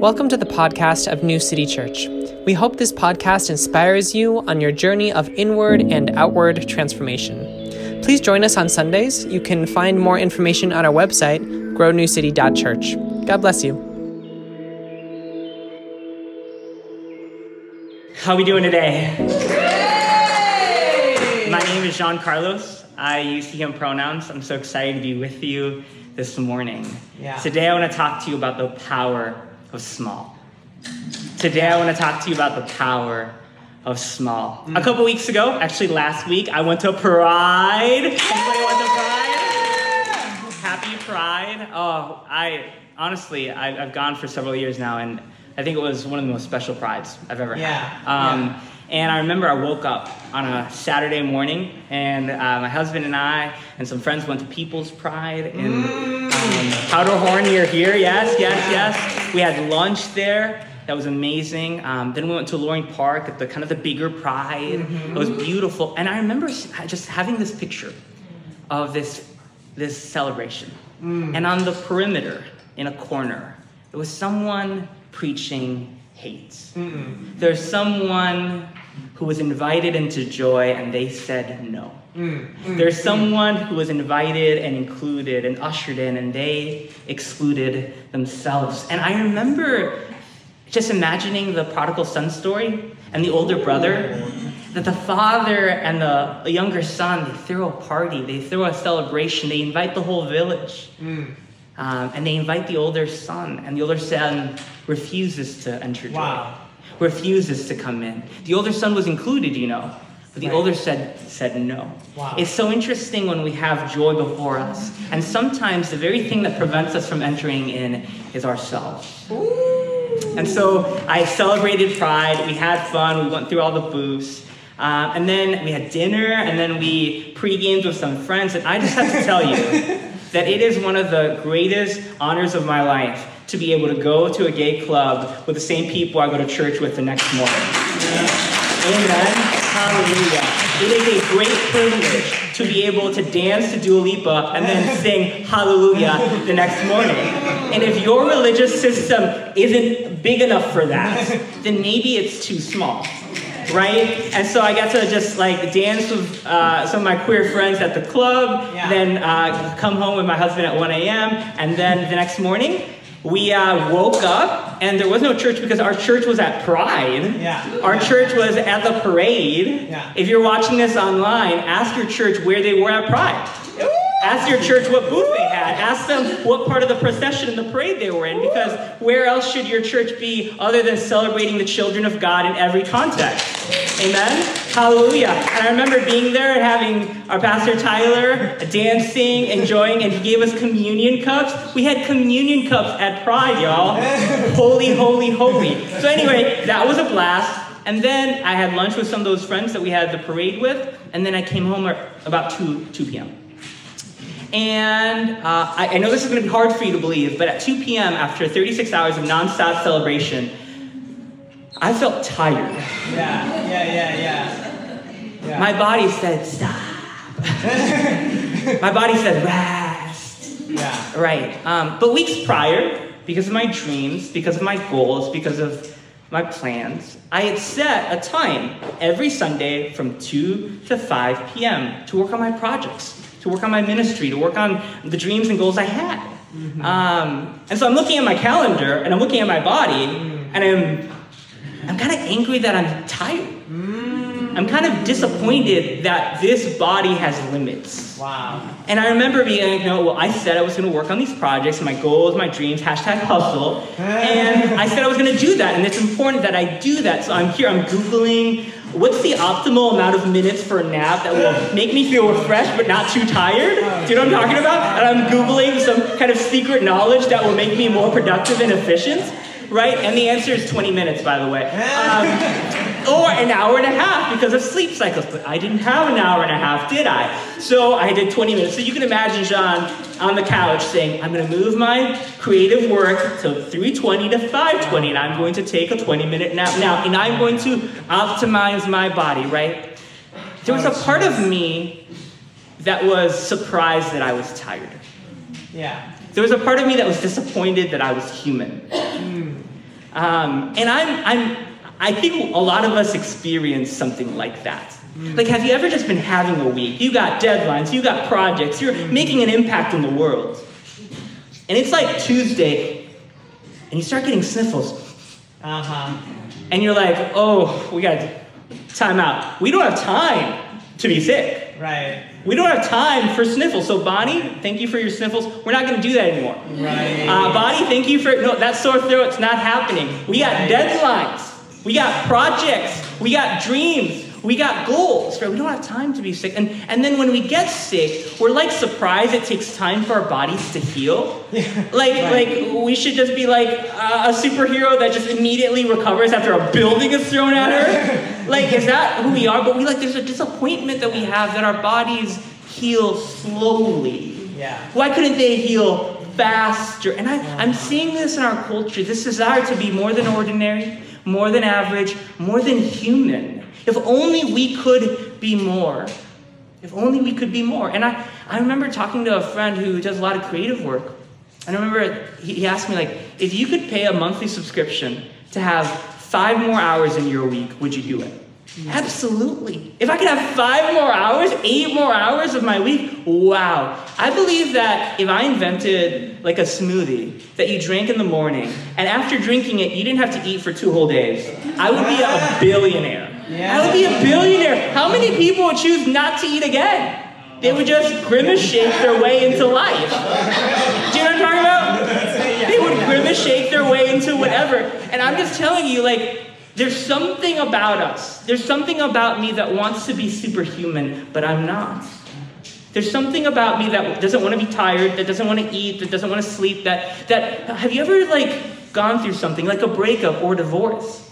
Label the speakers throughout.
Speaker 1: Welcome to the podcast of New City Church. We hope this podcast inspires you on your journey of inward and outward transformation. Please join us on Sundays. You can find more information on our website, grownewcity.church. God bless you.
Speaker 2: How are we doing today? My name is Jean Carlos. I use he, him pronouns. I'm so excited to be with you this morning.
Speaker 3: Yeah.
Speaker 2: Today I want to talk to you about the power of small. Today I want to talk to you about the power of small. A couple weeks ago, actually last week, I went to Pride. Anybody went to Pride? Happy Pride. Oh, I honestly, I, I've gone for several years now, and I think it was one of the most special prides I've ever
Speaker 3: Yeah,
Speaker 2: had. Um,
Speaker 3: yeah.
Speaker 2: And I remember I woke up on a Saturday morning, and uh, my husband and I and some friends went to People's Pride in um, Powderhorn near here. Yes, yes, yes. We had lunch there. That was amazing. Um, then we went to Loring Park at the kind of the bigger Pride. It was beautiful, and I remember just having this picture of this this celebration, and on the perimeter in a corner, there was someone preaching hate. There's someone who was invited into joy and they said no. Mm, mm, There's mm. someone who was invited and included and ushered in and they excluded themselves. And I remember just imagining the prodigal son story and the older brother. That the father and the younger son, they throw a party, they throw a celebration, they invite the whole village. Um, and they invite the older son, and the older son refuses to enter joy.
Speaker 3: Wow.
Speaker 2: Refuses to come in. The older son was included, you know, but the
Speaker 3: Right.
Speaker 2: older said said no.
Speaker 3: Wow.
Speaker 2: It's so interesting when we have joy before us, and sometimes the very thing that prevents us from entering in is ourselves. Ooh. And so I celebrated Pride. We had fun. We went through all the booths. Um, and then we had dinner, and then we pre-gamed with some friends. And I just have to tell you that it is one of the greatest honors of my life to be able to go to a gay club with the same people I go to church with the next morning. Amen. Hallelujah. It is a great privilege to be able to dance to Dua Lipa and then sing Hallelujah the next morning. And if your religious system isn't big enough for that, then maybe it's too small. Right? And so I got to just like dance with uh, some of my queer friends at the club,
Speaker 3: Yeah.
Speaker 2: then uh, come home with my husband at 1 a.m., and then the next morning, we uh, woke up and there was no church because our church was at Pride.
Speaker 3: Yeah.
Speaker 2: Our church was at the parade.
Speaker 3: Yeah.
Speaker 2: If you're watching this online, ask your church where they were at Pride. Ask your church what booth they had. Ask them what part of the procession and the parade they were in because where else should your church be other than celebrating the children of God in every context? Amen? Hallelujah. And I remember being there and having our pastor Tyler dancing, enjoying, and he gave us communion cups. We had communion cups at Pride, y'all. Holy, holy, holy. So, anyway, that was a blast. And then I had lunch with some of those friends that we had the parade with, and then I came home about 2, 2 p.m. And uh, I, I know this is going to be hard for you to believe, but at 2 p.m., after 36 hours of nonstop celebration, I felt tired.
Speaker 3: Yeah, yeah, yeah, yeah. yeah.
Speaker 2: My body said, stop. My body said, rest.
Speaker 3: yeah.
Speaker 2: Right. Um, but weeks prior, because of my dreams, because of my goals, because of my plans, I had set a time every Sunday from 2 to 5 p.m. to work on my projects, to work on my ministry, to work on the dreams and goals I had. Mm-hmm. Um, and so I'm looking at my calendar and I'm looking at my body mm. and I'm, I'm kind of angry that I'm tired. Mm. I'm kind of disappointed that this body has limits.
Speaker 3: Wow.
Speaker 2: And I remember being like, no, well, I said I was going to work on these projects, my goals, my dreams, hashtag hustle. And I said I was going to do that. And it's important that I do that. So I'm here, I'm Googling what's the optimal amount of minutes for a nap that will make me feel refreshed but not too tired. Do you know what I'm talking about? And I'm Googling some kind of secret knowledge that will make me more productive and efficient. Right? And the answer is 20 minutes, by the way. Um, or an hour and a half because of sleep cycles. But I didn't have an hour and a half, did I? So I did 20 minutes. So you can imagine John on the couch saying, I'm going to move my creative work to 320 to 520, and I'm going to take a 20 minute nap now, and I'm going to optimize my body, right? There was a part of me that was surprised that I was tired.
Speaker 3: Yeah.
Speaker 2: There was a part of me that was disappointed that I was human. Um, and I'm, I'm, I think a lot of us experience something like that. Like, have you ever just been having a week? You got deadlines, you got projects, you're making an impact in the world. And it's like Tuesday, and you start getting sniffles.
Speaker 3: Uh huh.
Speaker 2: And you're like, oh, we got time out. We don't have time to be sick.
Speaker 3: Right.
Speaker 2: We don't have time for sniffles. So, Bonnie, thank you for your sniffles. We're not going to do that anymore.
Speaker 3: Right.
Speaker 2: Uh, Bonnie, thank you for no. That sore throat's not happening. We got
Speaker 3: Right.
Speaker 2: deadlines. We got projects. We got dreams. We got goals. Right? We don't have time to be sick. And and then when we get sick, we're like surprised it takes time for our bodies to heal. Like
Speaker 3: Right.
Speaker 2: like we should just be like a superhero that just immediately recovers after a building is thrown at her. like is that who we are? But we like there's a disappointment that we have that our bodies heal slowly.
Speaker 3: Yeah.
Speaker 2: Why couldn't they heal faster? And I, I'm seeing this in our culture this desire to be more than ordinary, more than average, more than human. If only we could be more. If only we could be more. And I, I remember talking to a friend who does a lot of creative work. And I remember he, asked me, like, if you could pay a monthly subscription to have five more hours in your week, would you do it? Absolutely. If I could have five more hours, eight more hours of my week, wow. I believe that if I invented like a smoothie that you drank in the morning, and after drinking it, you didn't have to eat for two whole days, I would be a billionaire. I would be a billionaire. How many people would choose not to eat again? They would just grimace shake their way into life. Do you know what I'm talking about? They would grimace shake their way into whatever. And I'm just telling you, like, there's something about us. There's something about me that wants to be superhuman, but I'm not. There's something about me that doesn't want to be tired, that doesn't want to eat, that doesn't want to sleep, that that have you ever like gone through something like a breakup or divorce?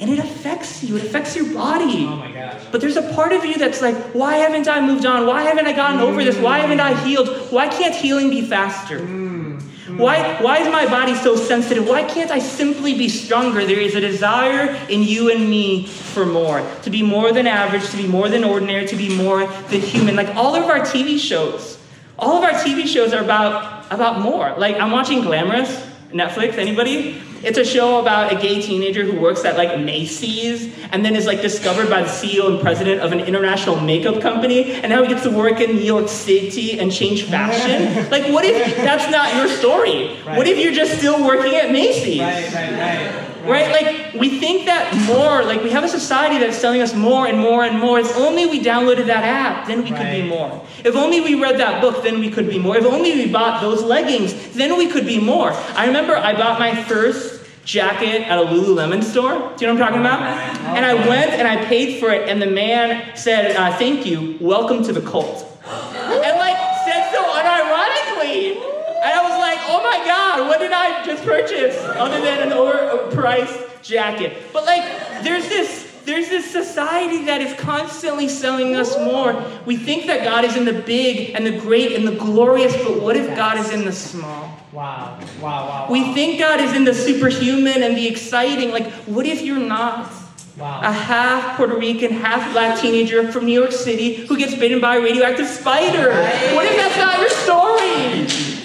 Speaker 2: And it affects you, it affects your body.
Speaker 3: Oh my gosh.
Speaker 2: But there's a part of you that's like, why haven't I moved on? Why haven't I gotten over this? Why haven't I healed? Why can't healing be faster? Mm. Mm. Why, why is my body so sensitive? Why can't I simply be stronger? There is a desire in you and me for more. To be more than average, to be more than ordinary, to be more than human. Like all of our TV shows, all of our TV shows are about, about more. Like I'm watching Glamorous, Netflix, anybody? It's a show about a gay teenager who works at like Macy's and then is like discovered by the CEO and president of an international makeup company and now he gets to work in New York City and change fashion. like what if that's not your story? What if you're just still working at Macy's?
Speaker 3: Right, right, right.
Speaker 2: Right? Like, we think that more, like, we have a society that's telling us more and more and more. If only we downloaded that app, then we could be more. If only we read that book, then we could be more. If only we bought those leggings, then we could be more. I remember I bought my first jacket at a Lululemon store. Do you know what I'm talking about? And I went and I paid for it, and the man said, uh, Thank you, welcome to the cult. And, like, said so unironically. And I was like, oh my God, what did I just purchase other than an overpriced jacket? But like, there's this, there's this society that is constantly selling us more. We think that God is in the big and the great and the glorious, but what if God is in the small?
Speaker 3: Wow, wow, wow.
Speaker 2: We
Speaker 3: wow.
Speaker 2: think God is in the superhuman and the exciting. Like, what if you're not? A half Puerto Rican, half black teenager from New York City who gets bitten by a radioactive spider. What if that's not your story?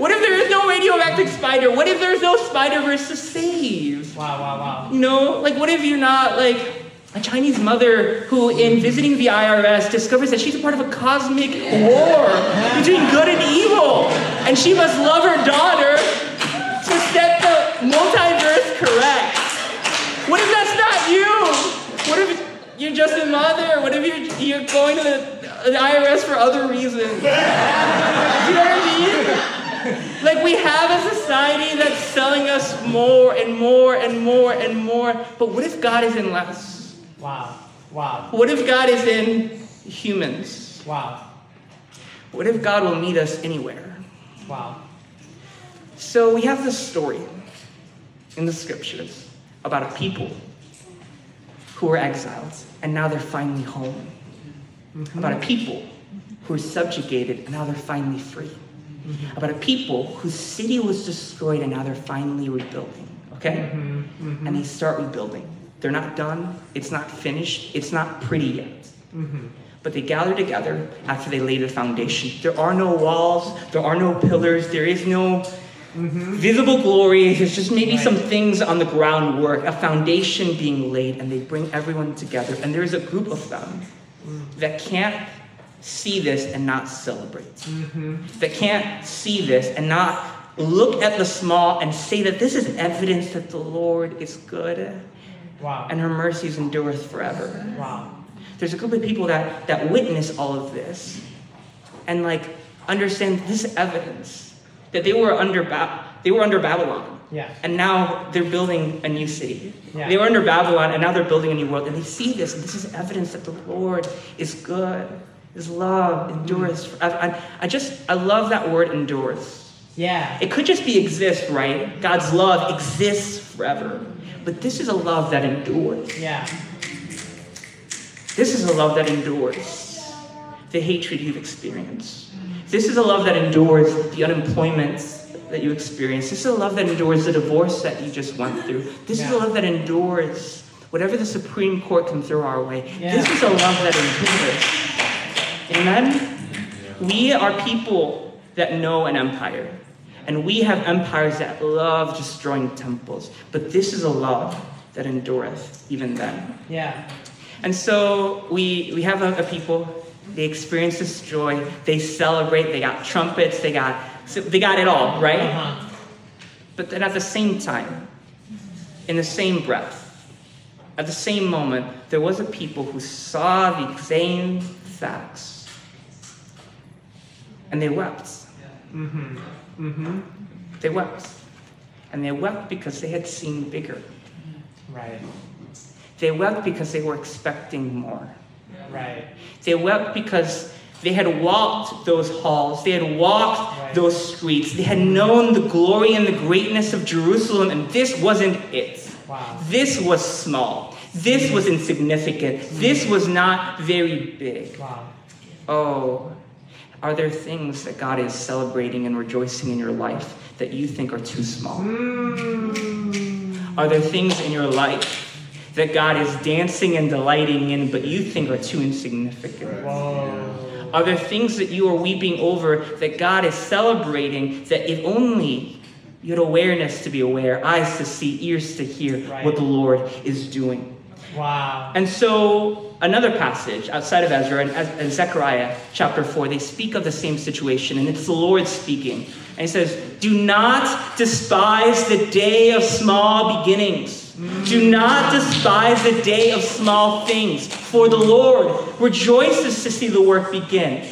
Speaker 2: What if there is no radioactive spider? What if there's no Spider Verse to save?
Speaker 3: Wow, wow, wow.
Speaker 2: You know, like what if you're not like a Chinese mother who, in visiting the IRS, discovers that she's a part of a cosmic war between good and evil, and she must love her daughter to set the multiverse correct. What if that's not you? What if you're just a mother? What if you're, you're going to the, the IRS for other reasons? You know what I mean? Like we have a society that's selling us more and more and more and more, but what if God is in less?
Speaker 3: Wow, wow,
Speaker 2: What if God is in humans?
Speaker 3: wow,
Speaker 2: What if God will meet us anywhere?
Speaker 3: wow.
Speaker 2: So we have this story in the scriptures about a people who were exiled and now they're finally home. Mm-hmm. About a people who were subjugated and now they're finally free. Mm-hmm. About a people whose city was destroyed and now they're finally rebuilding. Okay? Mm-hmm. And they start rebuilding. They're not done, it's not finished, it's not pretty yet. Mm-hmm. But they gather together after they lay the foundation. There are no walls, there are no pillars, there is no mm-hmm. Visible glory. Is just maybe some things on the groundwork, a foundation being laid, and they bring everyone together. And there's a group of them mm. that can't see this and not celebrate, mm-hmm. that can't see this and not look at the small and say that this is evidence that the Lord is good
Speaker 3: Wow.
Speaker 2: and her mercies endureth forever.
Speaker 3: wow.
Speaker 2: There's a group of people that, that witness all of this and like understand this evidence that they were under ba- they were under Babylon.
Speaker 3: Yeah.
Speaker 2: And now they're building a new city.
Speaker 3: Yeah.
Speaker 2: They were under Babylon and now they're building a new world. And they see this, and this is evidence that the Lord is good. His love mm. endures forever. I, I just I love that word endures.
Speaker 3: Yeah.
Speaker 2: It could just be exist, right? God's love exists forever. But this is a love that endures.
Speaker 3: Yeah.
Speaker 2: This is a love that endures the hatred you've experienced. This is a love that endures the unemployment that you experienced. This is a love that endures the divorce that you just went through. This is a love that endures whatever the Supreme Court can throw our way.
Speaker 3: Yeah.
Speaker 2: This is a love that endures. Amen? We are people that know an empire. And we have empires that love destroying temples. But this is a love that endureth even then.
Speaker 3: Yeah.
Speaker 2: And so we, we have a, a people, they experience this joy, they celebrate, they got trumpets, they got, so they got it all, right?
Speaker 3: Uh-huh.
Speaker 2: But then at the same time, in the same breath, at the same moment, there was a people who saw the same facts and they wept.
Speaker 3: Mm-hmm. Mm-hmm.
Speaker 2: They wept. And they wept because they had seen bigger.
Speaker 3: Right.
Speaker 2: They wept because they were expecting more.
Speaker 3: Right.
Speaker 2: They wept because they had walked those halls, they had walked
Speaker 3: Right.
Speaker 2: those streets, they had known the glory and the greatness of Jerusalem, and this wasn't it.
Speaker 3: Wow.
Speaker 2: This was small. This was insignificant. This was not very big.
Speaker 3: Wow.
Speaker 2: Oh, are there things that God is celebrating and rejoicing in your life that you think are too small?
Speaker 3: Mm.
Speaker 2: Are there things in your life that God is dancing and delighting in, but you think are too insignificant? Are there things that you are weeping over that God is celebrating that if only you had awareness to be aware, eyes to see, ears to hear
Speaker 3: Right.
Speaker 2: what the Lord is doing?
Speaker 3: Wow.
Speaker 2: And so, another passage outside of Ezra and, Zechariah chapter 4, they speak of the same situation, and it's the Lord speaking. And he says, Do not despise the day of small beginnings. Do not despise the day of small things, for the Lord rejoices to see the work begin.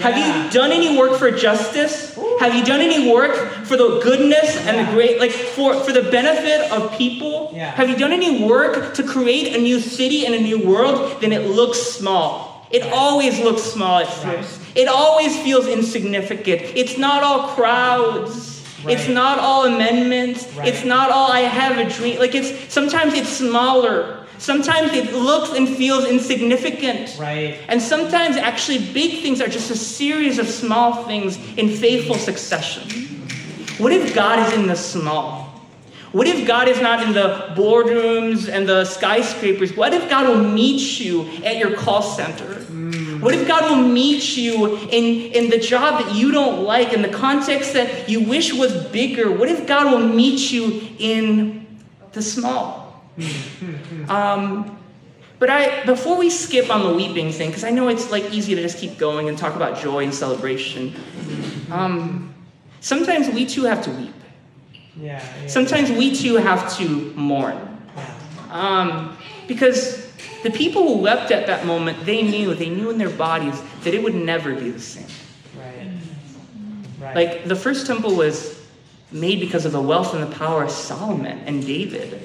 Speaker 2: Have you done any work for justice? Have you done any work for the goodness and the great, like for, for the benefit of people?
Speaker 3: Yeah.
Speaker 2: Have you done any work to create a new city and a new world? Then it looks small. It
Speaker 3: Right.
Speaker 2: always looks small at
Speaker 3: Right.
Speaker 2: It always feels insignificant. It's not all crowds. It's not all amendments.
Speaker 3: Right.
Speaker 2: It's not all I have a dream. Like it's sometimes it's smaller. Sometimes it looks and feels insignificant.
Speaker 3: Right.
Speaker 2: And sometimes actually big things are just a series of small things in faithful succession. What if God is in the small? What if God is not in the boardrooms and the skyscrapers? What if God will meet you at your call center? What if God will meet you in, in the job that you don't like, in the context that you wish was bigger? What if God will meet you in the small? Um, but I, before we skip on the weeping thing, because I know it's like easy to just keep going and talk about joy and celebration. Um, sometimes we too have to weep.
Speaker 3: Yeah. yeah.
Speaker 2: Sometimes we too have to mourn. Um, because the people who wept at that moment, they knew, they knew in their bodies that it would never be the same.
Speaker 3: Right. Right.
Speaker 2: Like the first temple was made because of the wealth and the power of Solomon and David.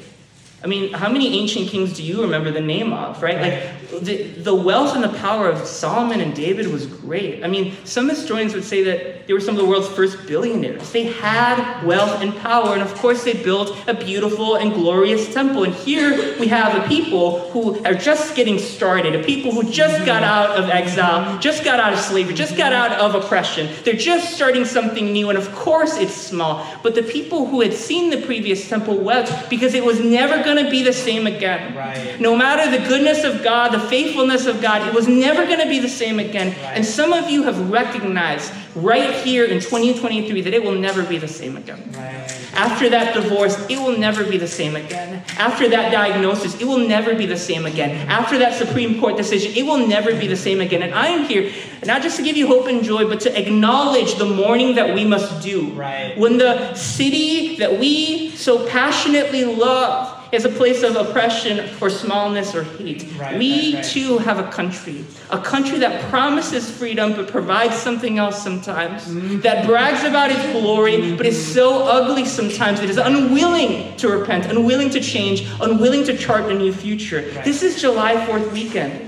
Speaker 2: I mean, how many ancient kings do you remember the name of, right? Like the, the wealth and the power of Solomon and David was great. I mean, some historians would say that they were some of the world's first billionaires. They had wealth and power, and of course, they built a beautiful and glorious temple. And here we have a people who are just getting started, a people who just got out of exile, just got out of slavery, just got out of oppression. They're just starting something new, and of course, it's small. But the people who had seen the previous temple wept because it was never going to be the same again.
Speaker 3: Right.
Speaker 2: No matter the goodness of God, the faithfulness of God, it was never going to be the same again.
Speaker 3: Right.
Speaker 2: And some of you have recognized right here in 2023 that it will never be the same again.
Speaker 3: Right.
Speaker 2: After that divorce, it will never be the same again. After that diagnosis, it will never be the same again. After that Supreme Court decision, it will never be the same again. And I am here not just to give you hope and joy, but to acknowledge the mourning that we must do.
Speaker 3: Right.
Speaker 2: When the city that we so passionately love is a place of oppression or smallness or hate,
Speaker 3: Right,
Speaker 2: we
Speaker 3: right, right.
Speaker 2: too have a country. A country that promises freedom but provides something else sometimes.
Speaker 3: Mm-hmm.
Speaker 2: That brags about its glory but is so ugly sometimes. It is unwilling to repent, unwilling to change, unwilling to chart a new future. This is July 4th weekend.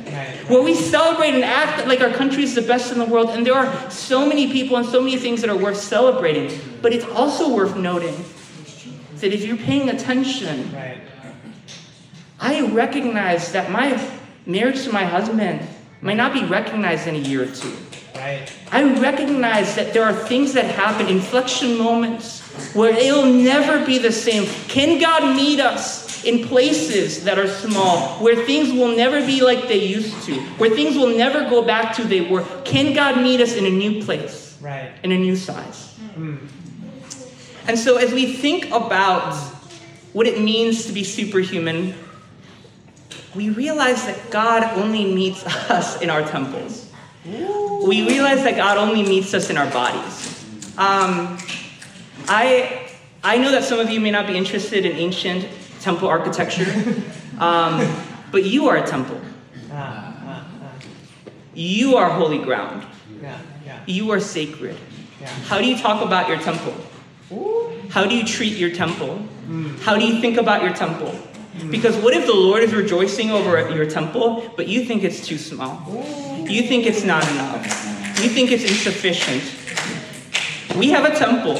Speaker 2: Where we celebrate and act like our country is the best in the world, and there are so many people and so many things that are worth celebrating. But it's also worth noting that if you're paying attention,
Speaker 3: Right.
Speaker 2: I recognize that my marriage to my husband might not be recognized in a year or two.
Speaker 3: Right.
Speaker 2: I recognize that there are things that happen, inflection moments, where it'll never be the same. Can God meet us in places that are small, where things will never be like they used to, where things will never go back to they were? Can God meet us in a new place,
Speaker 3: Right.
Speaker 2: in a new size?
Speaker 3: Mm.
Speaker 2: And so, as we think about what it means to be superhuman, we realize that God only meets us in our temples. We realize that God only meets us in our bodies. Um, I, I know that some of you may not be interested in ancient temple architecture, um, but you are a temple. You are holy ground.
Speaker 3: Yeah. Yeah.
Speaker 2: You are sacred.
Speaker 3: Yeah.
Speaker 2: How do you talk about your temple? How do you treat your temple? How do you think about your temple? Because what if the Lord is rejoicing over your temple, but you think it's too small? You think it's not enough. You think it's insufficient. We have a temple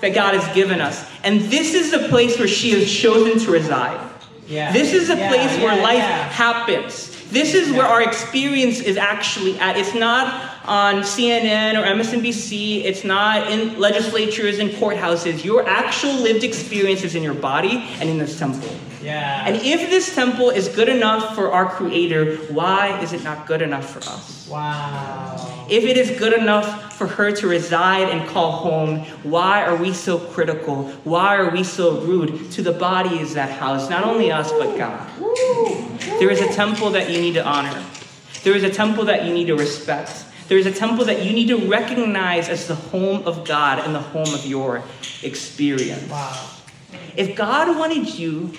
Speaker 2: that God has given us, and this is the place where she has chosen to reside.
Speaker 3: Yeah.
Speaker 2: This is a
Speaker 3: Yeah,
Speaker 2: place where life
Speaker 3: yeah.
Speaker 2: happens. This is where our experience is actually at. It's not on CNN or MSNBC. It's not in legislatures and courthouses. Your actual lived experience is in your body and in this temple.
Speaker 3: Yeah.
Speaker 2: And if this temple is good enough for our Creator, why is it not good enough for us?
Speaker 3: wow.
Speaker 2: If it is good enough for her to reside and call home, why are we so critical? Why are we so rude to the bodies that house not only us, but God? There is a temple that you need to honor. There is a temple that you need to respect. There is a temple that you need to recognize as the home of God and the home of your experience.
Speaker 3: Wow.
Speaker 2: If God wanted you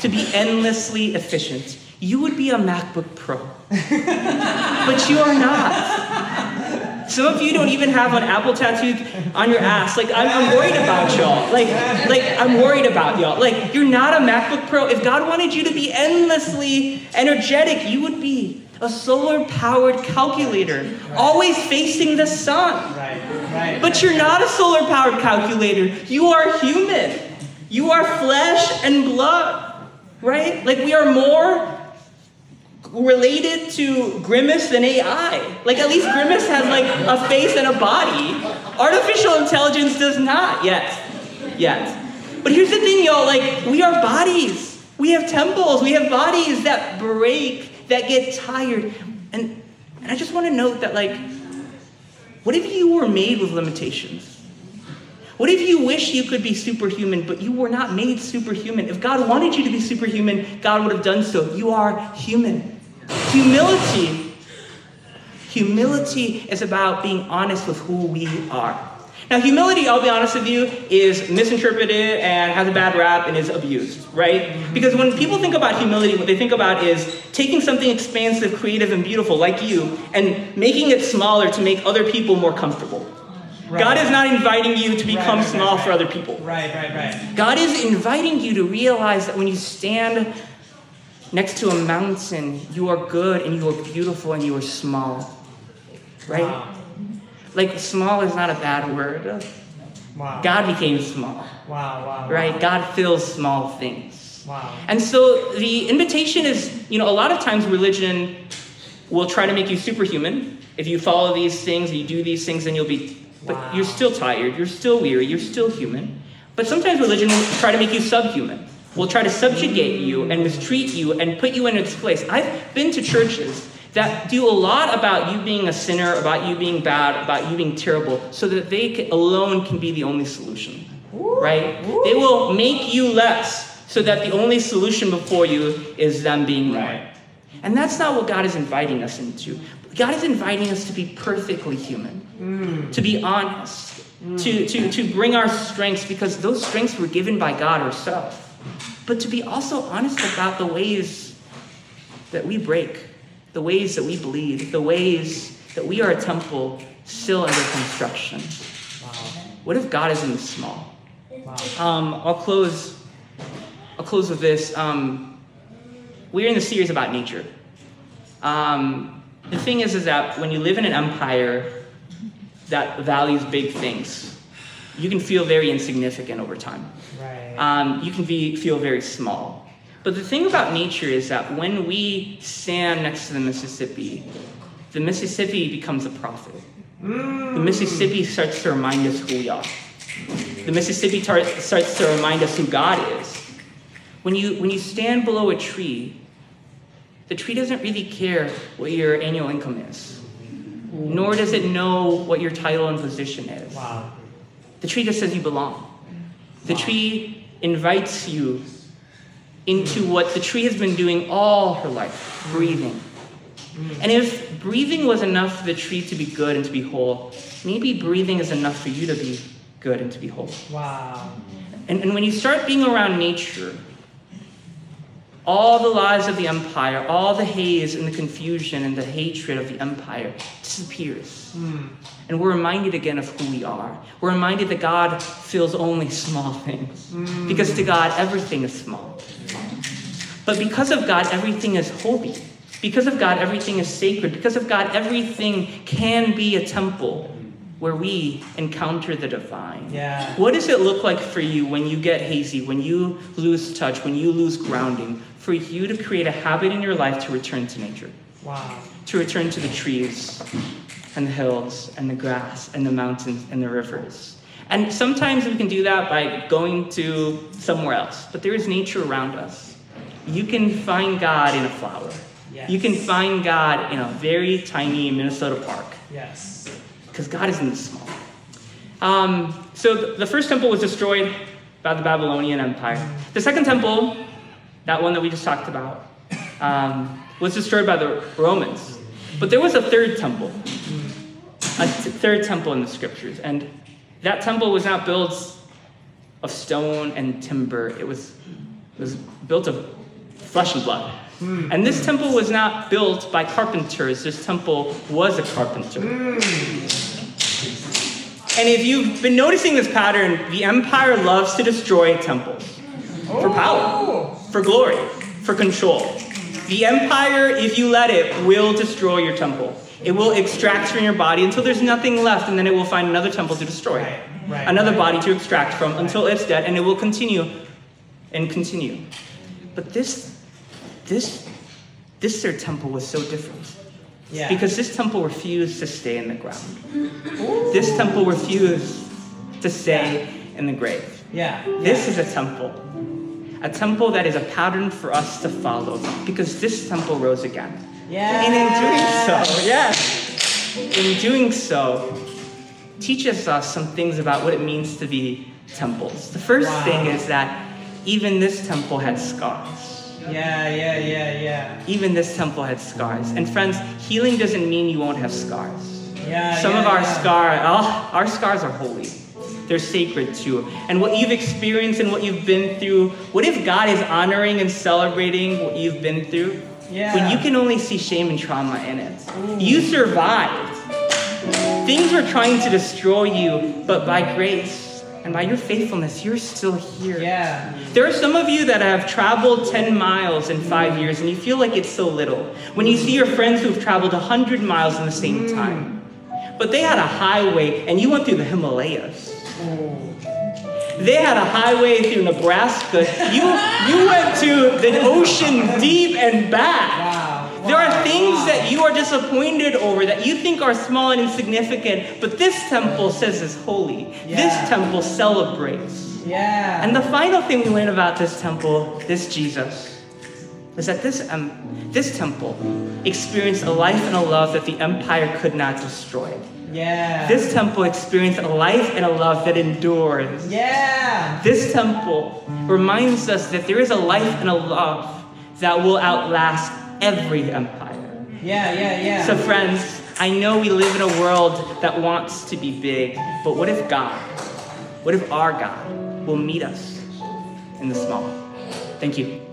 Speaker 2: to be endlessly efficient, you would be a MacBook Pro. but you are not. Some of you don't even have an Apple tattooed on your ass. Like I'm, I'm worried about y'all. Like, like I'm worried about y'all. Like you're not a MacBook Pro. If God wanted you to be endlessly energetic, you would be a solar-powered calculator, always facing the sun.
Speaker 3: Right. Right.
Speaker 2: But you're not a solar powered calculator. You are human. You are flesh and blood, right? Like we are more related to Grimace than AI. Like at least Grimace has like a face and a body. Artificial intelligence does not yet. Yet. But here's the thing, y'all, like we are bodies. We have temples. We have bodies that break, that get tired. And and I just want to note that like what if you were made with limitations? What if you wish you could be superhuman, but you were not made superhuman? If God wanted you to be superhuman, God would have done so. You are human. Humility. Humility is about being honest with who we are. Now, humility, I'll be honest with you, is misinterpreted and has a bad rap and is abused, right? Because when people think about humility, what they think about is taking something expansive, creative, and beautiful like you and making it smaller to make other people more comfortable.
Speaker 3: Right.
Speaker 2: God is not inviting you to become
Speaker 3: right,
Speaker 2: small
Speaker 3: right.
Speaker 2: for other people.
Speaker 3: Right. Right. Right.
Speaker 2: God is inviting you to realize that when you stand next to a mountain, you are good and you are beautiful and you are small. Right?
Speaker 3: Wow.
Speaker 2: Like, small is not a bad word.
Speaker 3: Wow.
Speaker 2: God became small,
Speaker 3: Wow. Wow.
Speaker 2: right? God fills small things.
Speaker 3: Wow.
Speaker 2: And so the invitation is, you know, a lot of times religion will try to make you superhuman. If you follow these things, you do these things, then you'll be, but
Speaker 3: Wow.
Speaker 2: you're still tired, you're still weary, you're still human. But sometimes religion will try to make you subhuman. will try to subjugate you and mistreat you and put you in its place. I've been to churches that do a lot about you being a sinner, about you being bad, about you being terrible, so that they can, alone can be the only solution. Right? They will make you less so that the only solution before you is them being more.
Speaker 3: Right.
Speaker 2: And that's not what God is inviting us into. God is inviting us to be perfectly human, mm. to be honest, mm. to, to, to bring our strengths because those strengths were given by God ourselves, but to be also honest about the ways that we break, the ways that we bleed, the ways that we are a temple still under construction.
Speaker 3: Wow.
Speaker 2: What if God is in the small?
Speaker 3: Wow.
Speaker 2: Um, I'll close. I'll close with this. Um, we're in the series about nature. Um, the thing is, is that when you live in an empire that values big things, you can feel very insignificant over time.
Speaker 3: Right.
Speaker 2: Um, you can be, feel very small. But the thing about nature is that when we stand next to the Mississippi, the Mississippi becomes a prophet. The Mississippi starts to remind us who we are. The Mississippi tar- starts to remind us who God is. When you, when you stand below a tree, the tree doesn't really care what your annual income is, nor does it know what your title and position is.
Speaker 3: wow.
Speaker 2: The tree just says you belong. The tree invites you into what the tree has been doing all her life breathing. And if breathing was enough for the tree to be good and to be whole, maybe breathing is enough for you to be good and to be whole.
Speaker 3: Wow.
Speaker 2: And, and when you start being around nature, all the lies of the empire, all the haze and the confusion and the hatred of the empire disappears. Hmm. And we're reminded again of who we are. We're reminded that God fills only small things. Hmm. Because to God, everything is small. But because of God, everything is holy. Because of God, everything is sacred. Because of God, everything can be a temple where we encounter the divine.
Speaker 3: Yeah.
Speaker 2: What does it look like for you when you get hazy, when you lose touch, when you lose grounding, for you to create a habit in your life to return to nature,
Speaker 3: Wow.
Speaker 2: to return to the trees and the hills and the grass and the mountains and the rivers? And sometimes we can do that by going to somewhere else, but there is nature around us. You can find God in a flower.
Speaker 3: Yes.
Speaker 2: You can find God in a very tiny Minnesota park
Speaker 3: Yes.
Speaker 2: because God is in the small. Um, so the first temple was destroyed by the Babylonian Empire. The second temple, that one that we just talked about, um, was destroyed by the Romans. But there was a third temple, a t- third temple in the scriptures, and that temple was not built of stone and timber. It was, it was built of flesh and blood. And this temple was not built by carpenters. This temple was a carpenter. And if you've been noticing this pattern, the empire loves to destroy temples for power, for glory, for control. The empire, if you let it, will destroy your temple. It will extract from your body until there's nothing left, and then it will find another temple to destroy,
Speaker 3: Right, right,
Speaker 2: another
Speaker 3: right.
Speaker 2: body to extract from until it's dead, and it will continue and continue. But this, this, this third temple was so different.
Speaker 3: Yeah.
Speaker 2: Because this temple refused to stay in the ground. This temple refused to stay in the grave.
Speaker 3: Yeah.
Speaker 2: This is a temple. A temple that is a pattern for us to follow. Because this temple rose again.
Speaker 3: Yeah.
Speaker 2: And in doing so, yes, in doing so, teaches us uh, some things about what it means to be temples. The first
Speaker 3: Wow.
Speaker 2: thing is that even this temple had scars.
Speaker 3: Yeah, yeah, yeah, yeah.
Speaker 2: Even this temple had scars. And friends, healing doesn't mean you won't have scars.
Speaker 3: Yeah.
Speaker 2: Some
Speaker 3: yeah,
Speaker 2: of our
Speaker 3: yeah.
Speaker 2: scar, oh, our scars are holy. They're sacred too. And what you've experienced and what you've been through, what if God is honoring and celebrating what you've been through?
Speaker 3: Yeah.
Speaker 2: When you can only see shame and trauma in it. You survived. Things were trying to destroy you, but by grace and by your faithfulness, you're still here.
Speaker 3: Yeah.
Speaker 2: There are some of you that have traveled 10 miles in five years and you feel like it's so little. When you see your friends who've traveled 100 miles in the same mm. time, but they had a highway and you went through the Himalayas. They had a highway through Nebraska. You, you went to the ocean deep and back.
Speaker 3: Wow.
Speaker 2: There are things
Speaker 3: wow.
Speaker 2: that you are disappointed over that you think are small and insignificant, but this temple says is holy.
Speaker 3: Yeah.
Speaker 2: This temple celebrates.
Speaker 3: Yeah.
Speaker 2: And the final thing we learn about this temple, this Jesus, is that this, um, this temple experienced a life and a love that the empire could not destroy.
Speaker 3: Yeah.
Speaker 2: This temple experienced a life and a love that endures.
Speaker 3: Yeah.
Speaker 2: This temple reminds us that there is a life and a love that will outlast every empire.
Speaker 3: Yeah, yeah, yeah.
Speaker 2: So, friends, I know we live in a world that wants to be big, but what if God, what if our God will meet us in the small? Thank you.